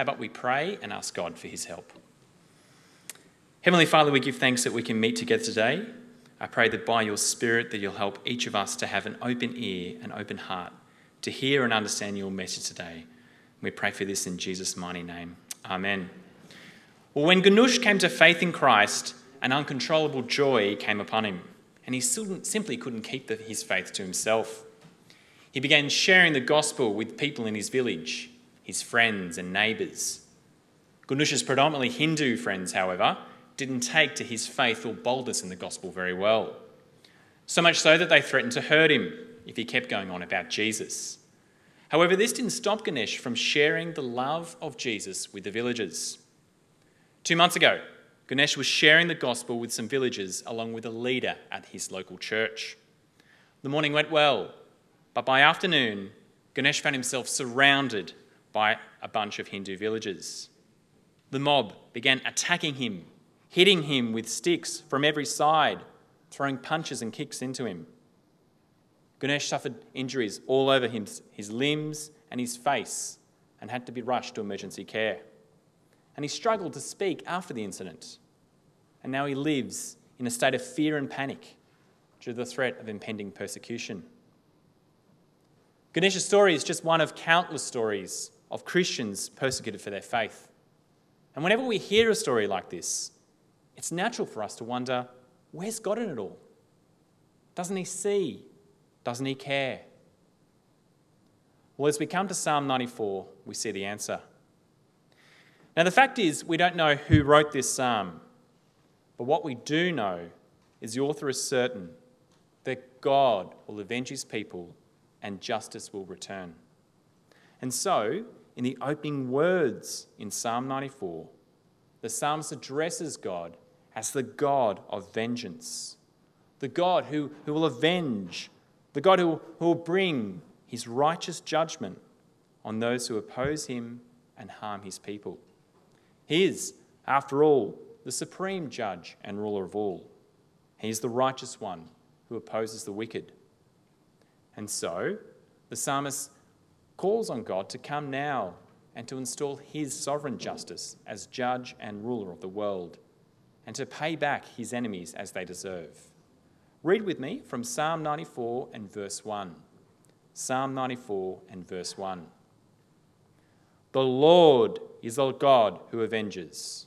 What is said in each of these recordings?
how about we pray and ask God for his help? Heavenly Father, we give thanks that we can meet together today. I pray that by your Spirit that you'll help each of us to have an open ear and open heart to hear and understand your message today. We pray for this in Jesus' mighty name. Amen. Well, when Ganesh came to faith in Christ, an uncontrollable joy came upon him, and he simply couldn't keep his faith to himself. He began sharing the gospel with people in his village, his friends and neighbours. Ganesh's predominantly Hindu friends, however, didn't take to his faith or boldness in the gospel very well. So much so that they threatened to hurt him if he kept going on about Jesus. However, this didn't stop Ganesh from sharing the love of Jesus with the villagers. Two months ago, Ganesh was sharing the gospel with some villagers along with a leader at his local church. The morning went well, but by afternoon, Ganesh found himself surrounded by a bunch of Hindu villagers. The mob began attacking him, hitting him with sticks from every side, throwing punches and kicks into him. Ganesh suffered injuries all over his limbs and his face and had to be rushed to emergency care. And he struggled to speak after the incident. And now he lives in a state of fear and panic due to the threat of impending persecution. Ganesh's story is just one of countless stories of Christians persecuted for their faith. And whenever we hear a story like this, it's natural for us to wonder where's God in it all? Doesn't he see? Doesn't he care? Well, as we come to Psalm 94, we see the answer. Now, the fact is, we don't know who wrote this psalm, but what we do know is the author is certain that God will avenge his people and justice will return. And so, in the opening words in Psalm 94, the psalmist addresses God as the God of vengeance, the God who, who will avenge the God who, who will bring his righteous judgment on those who oppose him and harm his people. He is, after all, the supreme judge and ruler of all. He is the righteous one who opposes the wicked. And so, the psalmist calls on God to come now and to install his sovereign justice as judge and ruler of the world, and to pay back his enemies as they deserve. Read with me from Psalm 94 and verse 1. Psalm 94 and verse 1. The Lord is the God who avenges.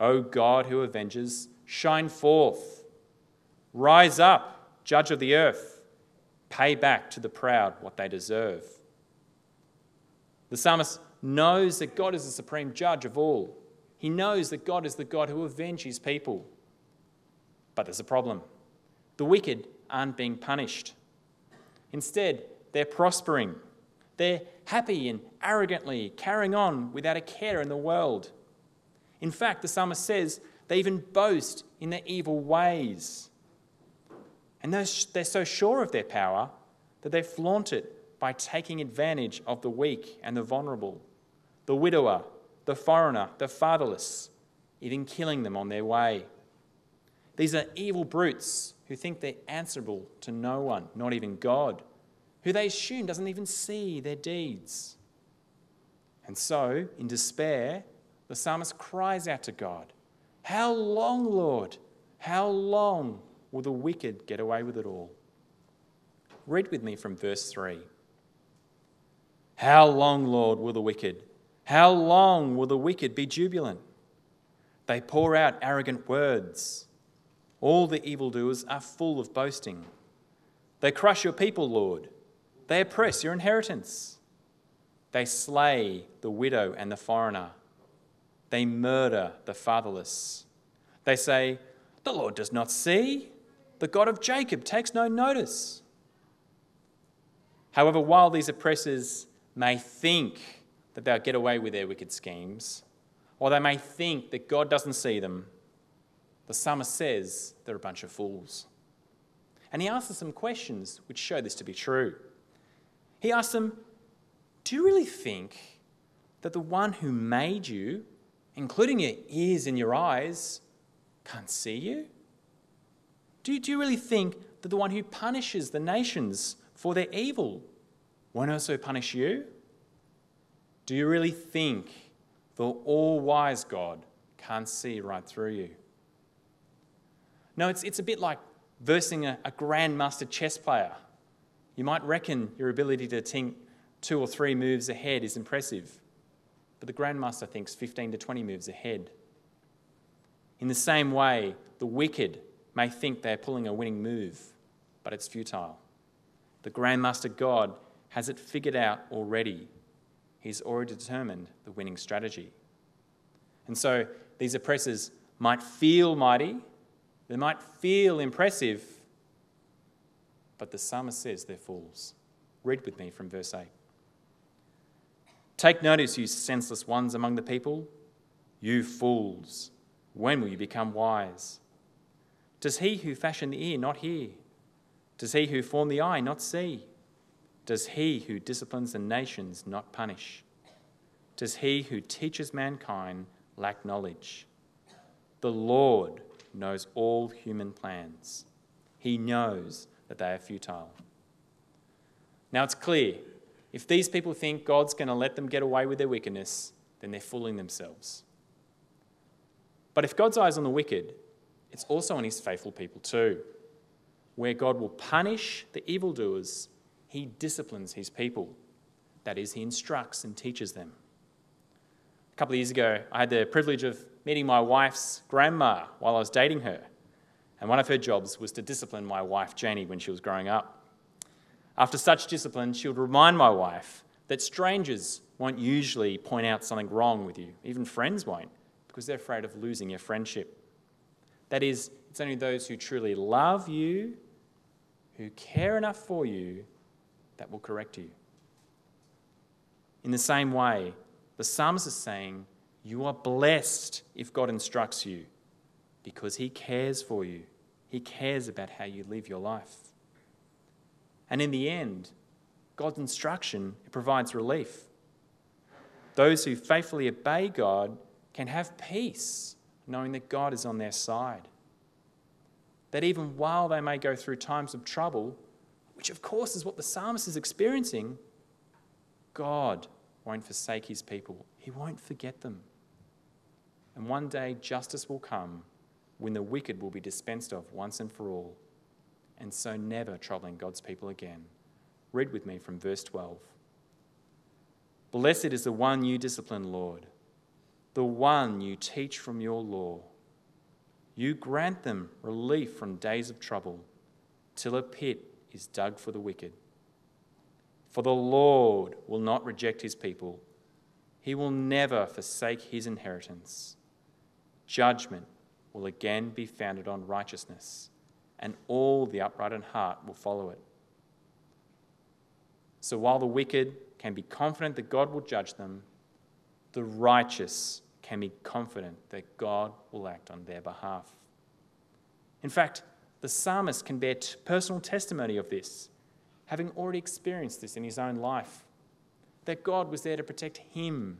O God who avenges, shine forth. Rise up, judge of the earth. Pay back to the proud what they deserve. The psalmist knows that God is the supreme judge of all. He knows that God is the God who avenges people. But there's a problem. The wicked aren't being punished. Instead, they're prospering. They're happy and arrogantly carrying on without a care in the world. In fact, the psalmist says they even boast in their evil ways. And they're so sure of their power that they flaunt it by taking advantage of the weak and the vulnerable, the widower, the foreigner, the fatherless, even killing them on their way. These are evil brutes who think they're answerable to no one, not even God, who they assume doesn't even see their deeds. And so, in despair, the psalmist cries out to God, How long, Lord? How long will the wicked get away with it all? Read with me from verse 3. How long, Lord, will the wicked? How long will the wicked be jubilant? They pour out arrogant words. All the evildoers are full of boasting. They crush your people, Lord. They oppress your inheritance. They slay the widow and the foreigner. They murder the fatherless. They say, The Lord does not see. The God of Jacob takes no notice. However, while these oppressors may think that they'll get away with their wicked schemes, or they may think that God doesn't see them, the psalmist says they're a bunch of fools. And he asks them some questions which show this to be true. He asks them, Do you really think that the one who made you, including your ears and your eyes, can't see you? Do you, do you really think that the one who punishes the nations for their evil won't also punish you? Do you really think The all wise God can't see right through you. No, it's, it's a bit like versing a, a grandmaster chess player. You might reckon your ability to think two or three moves ahead is impressive, but the grandmaster thinks 15 to 20 moves ahead. In the same way, the wicked may think they're pulling a winning move, but it's futile. The Grandmaster God has it figured out already. He's already determined the winning strategy. And so these oppressors might feel mighty, they might feel impressive, but the psalmist says they're fools. Read with me from verse 8. Take notice, you senseless ones among the people, you fools. When will you become wise? Does he who fashioned the ear not hear? Does he who formed the eye not see? Does he who disciplines the nations not punish? Does he who teaches mankind lack knowledge? The Lord knows all human plans. He knows that they are futile. Now it's clear if these people think God's going to let them get away with their wickedness, then they're fooling themselves. But if God's eyes on the wicked, it's also on his faithful people too. Where God will punish the evildoers, he disciplines his people. That is, he instructs and teaches them. A couple of years ago, I had the privilege of meeting my wife's grandma while I was dating her. And one of her jobs was to discipline my wife, Janie, when she was growing up. After such discipline, she would remind my wife that strangers won't usually point out something wrong with you, even friends won't, because they're afraid of losing your friendship. That is, it's only those who truly love you, who care enough for you, that will correct you. In the same way, the psalmist is saying, You are blessed if God instructs you because he cares for you. He cares about how you live your life. And in the end, God's instruction provides relief. Those who faithfully obey God can have peace knowing that God is on their side. That even while they may go through times of trouble, which of course is what the psalmist is experiencing, God won't forsake his people. He won't forget them. And one day justice will come when the wicked will be dispensed of once and for all, and so never troubling God's people again. Read with me from verse 12. Blessed is the one you discipline, Lord the one you teach from your law. You grant them relief from days of trouble, till a pit is dug for the wicked. For the Lord will not reject his people, he will never forsake his inheritance. Judgment will again be founded on righteousness, and all the upright in heart will follow it. So while the wicked can be confident that God will judge them, the righteous can be confident that God will act on their behalf. In fact, the psalmist can bear t- personal testimony of this, having already experienced this in his own life. That God was there to protect him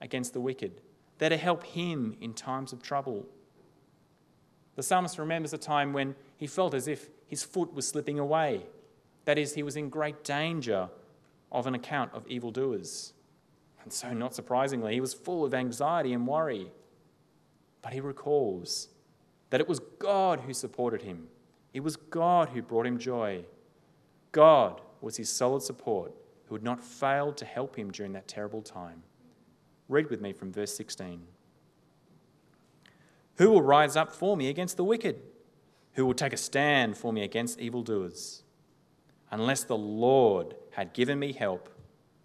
against the wicked, there to help him in times of trouble. The psalmist remembers a time when he felt as if his foot was slipping away. That is, he was in great danger of an account of evildoers. And so, not surprisingly, he was full of anxiety and worry. But he recalls that it was God who supported him, it was God who brought him joy. God was his solid support who had not failed to help him during that terrible time. Read with me from verse 16. Who will rise up for me against the wicked? Who will take a stand for me against evildoers? Unless the Lord had given me help,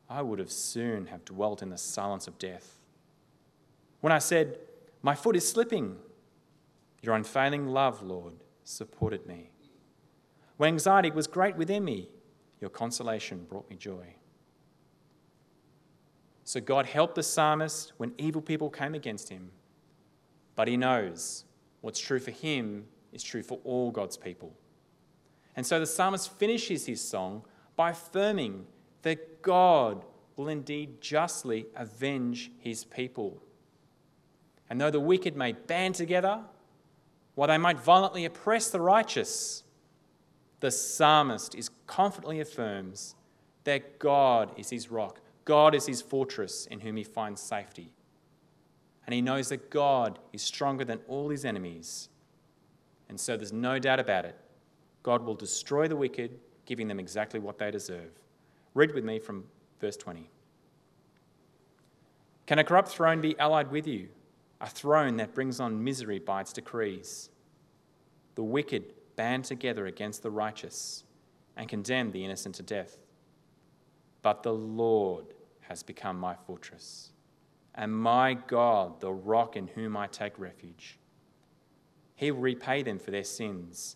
I would have soon have dwelt in the silence of death. When I said, My foot is slipping, your unfailing love, Lord, supported me. When anxiety was great within me, your consolation brought me joy. So God helped the psalmist when evil people came against him, but he knows what's true for him is true for all God's people. And so the psalmist finishes his song by affirming that God will indeed justly avenge his people. And though the wicked may band together, while they might violently oppress the righteous, the psalmist is confidently affirms that God is his rock, God is his fortress in whom he finds safety. and he knows that God is stronger than all his enemies. And so there's no doubt about it. God will destroy the wicked, giving them exactly what they deserve. Read with me from verse 20. Can a corrupt throne be allied with you? A throne that brings on misery by its decrees. The wicked band together against the righteous and condemn the innocent to death. But the Lord has become my fortress and my God, the rock in whom I take refuge. He will repay them for their sins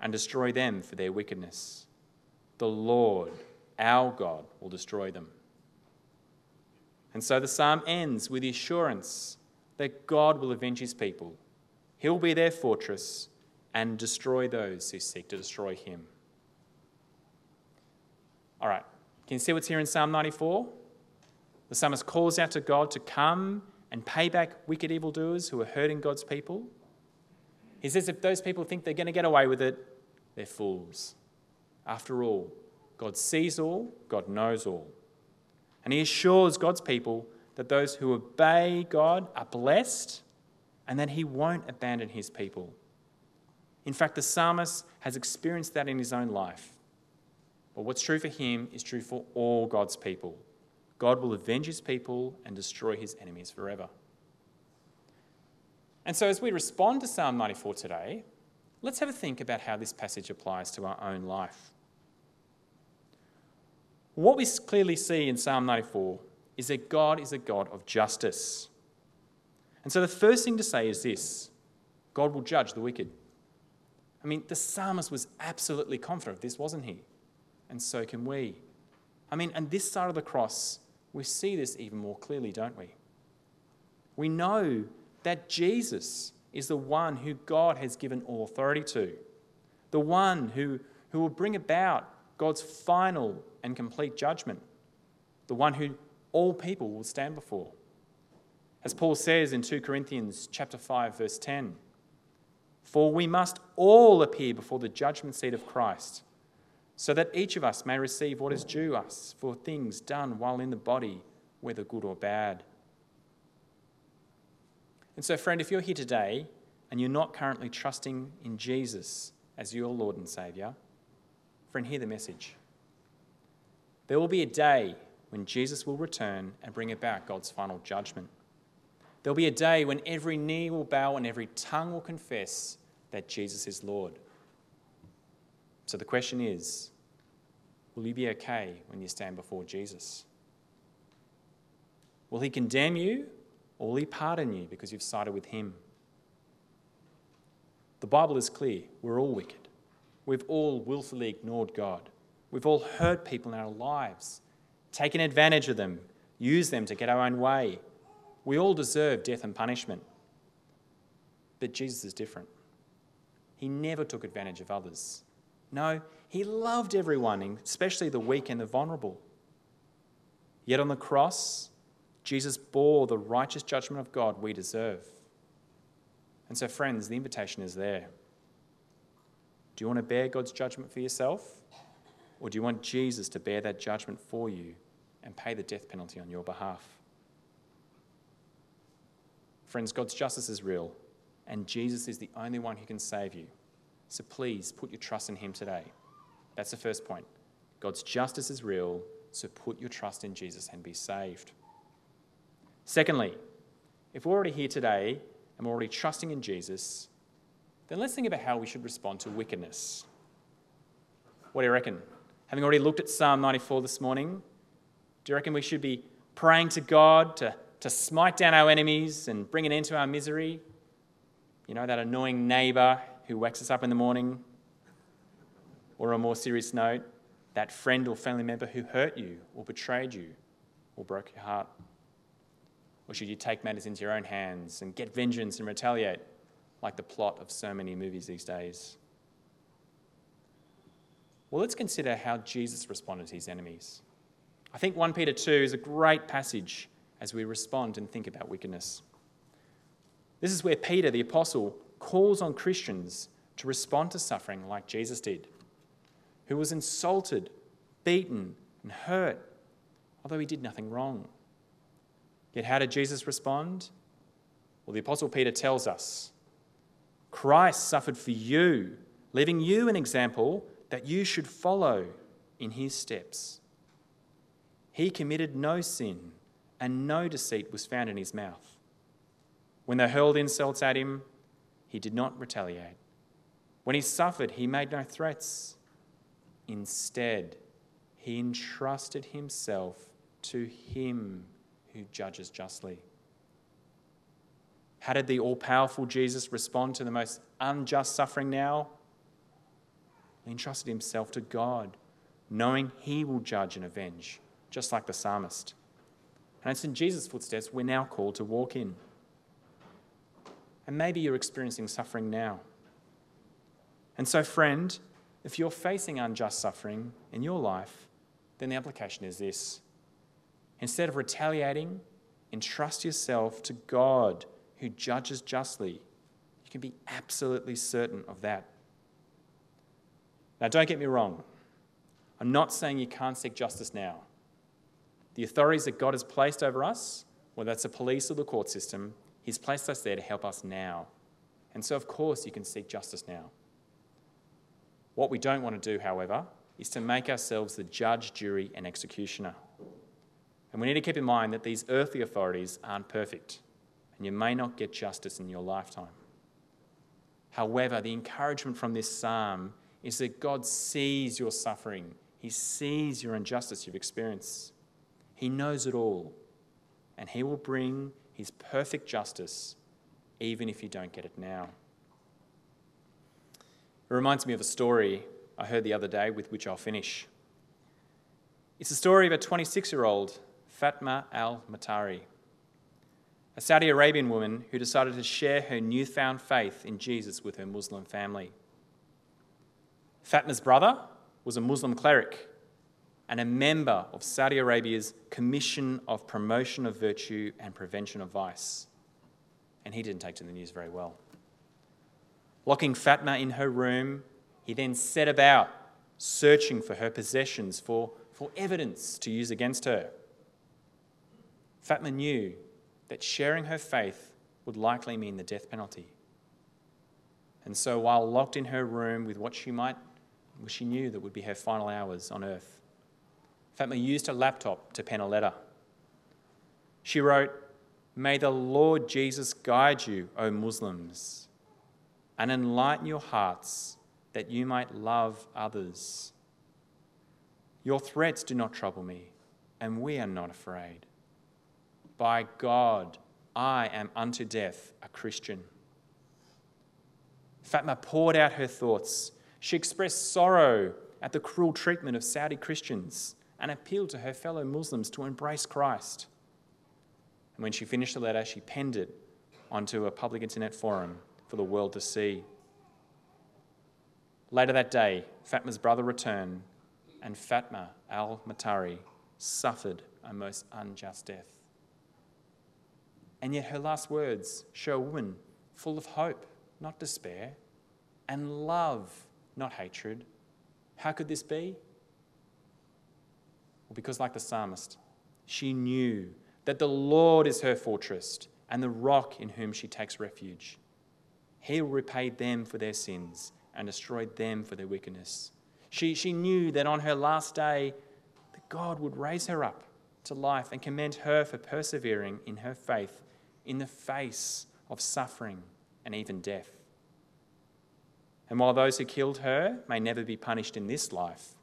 and destroy them for their wickedness. The Lord, our God, will destroy them. And so the psalm ends with the assurance that God will avenge his people. He'll be their fortress and destroy those who seek to destroy him. All right, can you see what's here in Psalm 94? The psalmist calls out to God to come and pay back wicked evildoers who are hurting God's people. He says if those people think they're going to get away with it, they're fools. After all, God sees all, God knows all. And he assures God's people that those who obey God are blessed and that he won't abandon his people. In fact, the psalmist has experienced that in his own life. But what's true for him is true for all God's people. God will avenge his people and destroy his enemies forever. And so, as we respond to Psalm 94 today, let's have a think about how this passage applies to our own life. What we clearly see in Psalm 94 is that God is a God of justice. And so, the first thing to say is this God will judge the wicked. I mean, the psalmist was absolutely confident of this, wasn't he? And so can we. I mean, and this side of the cross, we see this even more clearly, don't we? We know that Jesus is the one who God has given all authority to, the one who, who will bring about God's final and complete judgment, the one who all people will stand before. As Paul says in 2 Corinthians chapter 5 verse 10, for we must all appear before the judgment seat of Christ so that each of us may receive what is due us for things done while in the body, whether good or bad. And so, friend, if you're here today and you're not currently trusting in Jesus as your Lord and Saviour, friend, hear the message. There will be a day when Jesus will return and bring about God's final judgment. There'll be a day when every knee will bow and every tongue will confess that Jesus is Lord. So the question is will you be okay when you stand before Jesus? Will he condemn you or will he pardon you because you've sided with him? The Bible is clear we're all wicked. We've all willfully ignored God. We've all hurt people in our lives, taken advantage of them, used them to get our own way. We all deserve death and punishment. But Jesus is different. He never took advantage of others. No, he loved everyone, especially the weak and the vulnerable. Yet on the cross, Jesus bore the righteous judgment of God we deserve. And so, friends, the invitation is there. Do you want to bear God's judgment for yourself? Or do you want Jesus to bear that judgment for you and pay the death penalty on your behalf? Friends, God's justice is real, and Jesus is the only one who can save you. So please put your trust in Him today. That's the first point. God's justice is real, so put your trust in Jesus and be saved. Secondly, if we're already here today and we're already trusting in Jesus, then let's think about how we should respond to wickedness. What do you reckon? Having already looked at Psalm 94 this morning, do you reckon we should be praying to God to, to smite down our enemies and bring an end to our misery? You know, that annoying neighbour who wakes us up in the morning? Or, on a more serious note, that friend or family member who hurt you or betrayed you or broke your heart? Or should you take matters into your own hands and get vengeance and retaliate like the plot of so many movies these days? Well, let's consider how Jesus responded to his enemies. I think 1 Peter 2 is a great passage as we respond and think about wickedness. This is where Peter, the apostle, calls on Christians to respond to suffering like Jesus did, who was insulted, beaten, and hurt, although he did nothing wrong. Yet, how did Jesus respond? Well, the Apostle Peter tells us Christ suffered for you, leaving you an example that you should follow in his steps. He committed no sin, and no deceit was found in his mouth. When they hurled insults at him, he did not retaliate. When he suffered, he made no threats. Instead, he entrusted himself to him who judges justly. How did the all powerful Jesus respond to the most unjust suffering now? He entrusted himself to God, knowing he will judge and avenge, just like the psalmist. And it's in Jesus' footsteps we're now called to walk in. And maybe you're experiencing suffering now. And so, friend, if you're facing unjust suffering in your life, then the application is this. Instead of retaliating, entrust yourself to God who judges justly. You can be absolutely certain of that. Now, don't get me wrong. I'm not saying you can't seek justice now. The authorities that God has placed over us, whether that's the police or the court system, He's placed us there to help us now. And so, of course, you can seek justice now. What we don't want to do, however, is to make ourselves the judge, jury, and executioner. And we need to keep in mind that these earthly authorities aren't perfect and you may not get justice in your lifetime. However, the encouragement from this psalm is that God sees your suffering, He sees your injustice you've experienced. He knows it all, and He will bring His perfect justice even if you don't get it now. It reminds me of a story I heard the other day with which I'll finish. It's the story of a 26 year old, Fatma al Matari a Saudi Arabian woman who decided to share her newfound faith in Jesus with her Muslim family. Fatma's brother was a Muslim cleric and a member of Saudi Arabia's Commission of Promotion of Virtue and Prevention of Vice. And he didn't take to the news very well. Locking Fatma in her room, he then set about searching for her possessions for, for evidence to use against her. Fatma knew that sharing her faith would likely mean the death penalty. And so, while locked in her room with what she might, she knew that would be her final hours on earth, Fatma used her laptop to pen a letter. She wrote, May the Lord Jesus guide you, O Muslims, and enlighten your hearts that you might love others. Your threats do not trouble me, and we are not afraid. By God, I am unto death a Christian. Fatma poured out her thoughts. She expressed sorrow at the cruel treatment of Saudi Christians and appealed to her fellow Muslims to embrace Christ. And when she finished the letter, she penned it onto a public internet forum for the world to see. Later that day, Fatma's brother returned, and Fatma al Matari suffered a most unjust death. And yet her last words show a woman full of hope, not despair, and love, not hatred. How could this be? Well, because, like the psalmist, she knew that the Lord is her fortress and the rock in whom she takes refuge. He will repay them for their sins and destroy them for their wickedness. She, she knew that on her last day, that God would raise her up to life and commend her for persevering in her faith in the face of suffering and even death. And while those who killed her may never be punished in this life,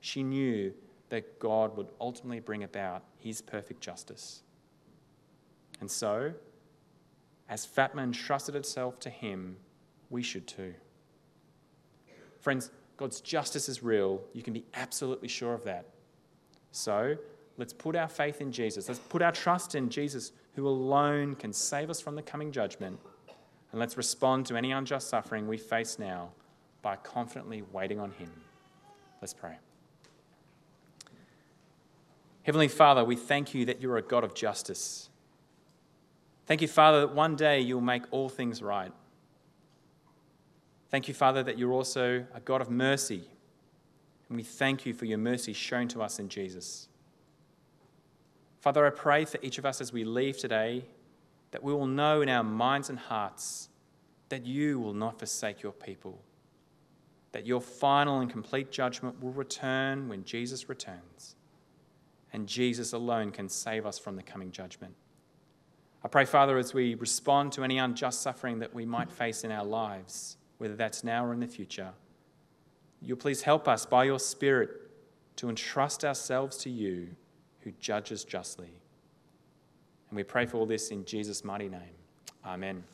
she knew that God would ultimately bring about his perfect justice. And so, as Fatma entrusted itself to him, we should too. Friends, God's justice is real. You can be absolutely sure of that. So, let's put our faith in Jesus. Let's put our trust in Jesus who alone can save us from the coming judgment. And let's respond to any unjust suffering we face now by confidently waiting on Him. Let's pray. Heavenly Father, we thank you that you're a God of justice. Thank you, Father, that one day you'll make all things right. Thank you, Father, that you're also a God of mercy. And we thank you for your mercy shown to us in Jesus. Father, I pray for each of us as we leave today that we will know in our minds and hearts that you will not forsake your people, that your final and complete judgment will return when Jesus returns, and Jesus alone can save us from the coming judgment. I pray, Father, as we respond to any unjust suffering that we might face in our lives, whether that's now or in the future, you'll please help us by your Spirit to entrust ourselves to you who judges justly. And we pray for all this in Jesus' mighty name. Amen.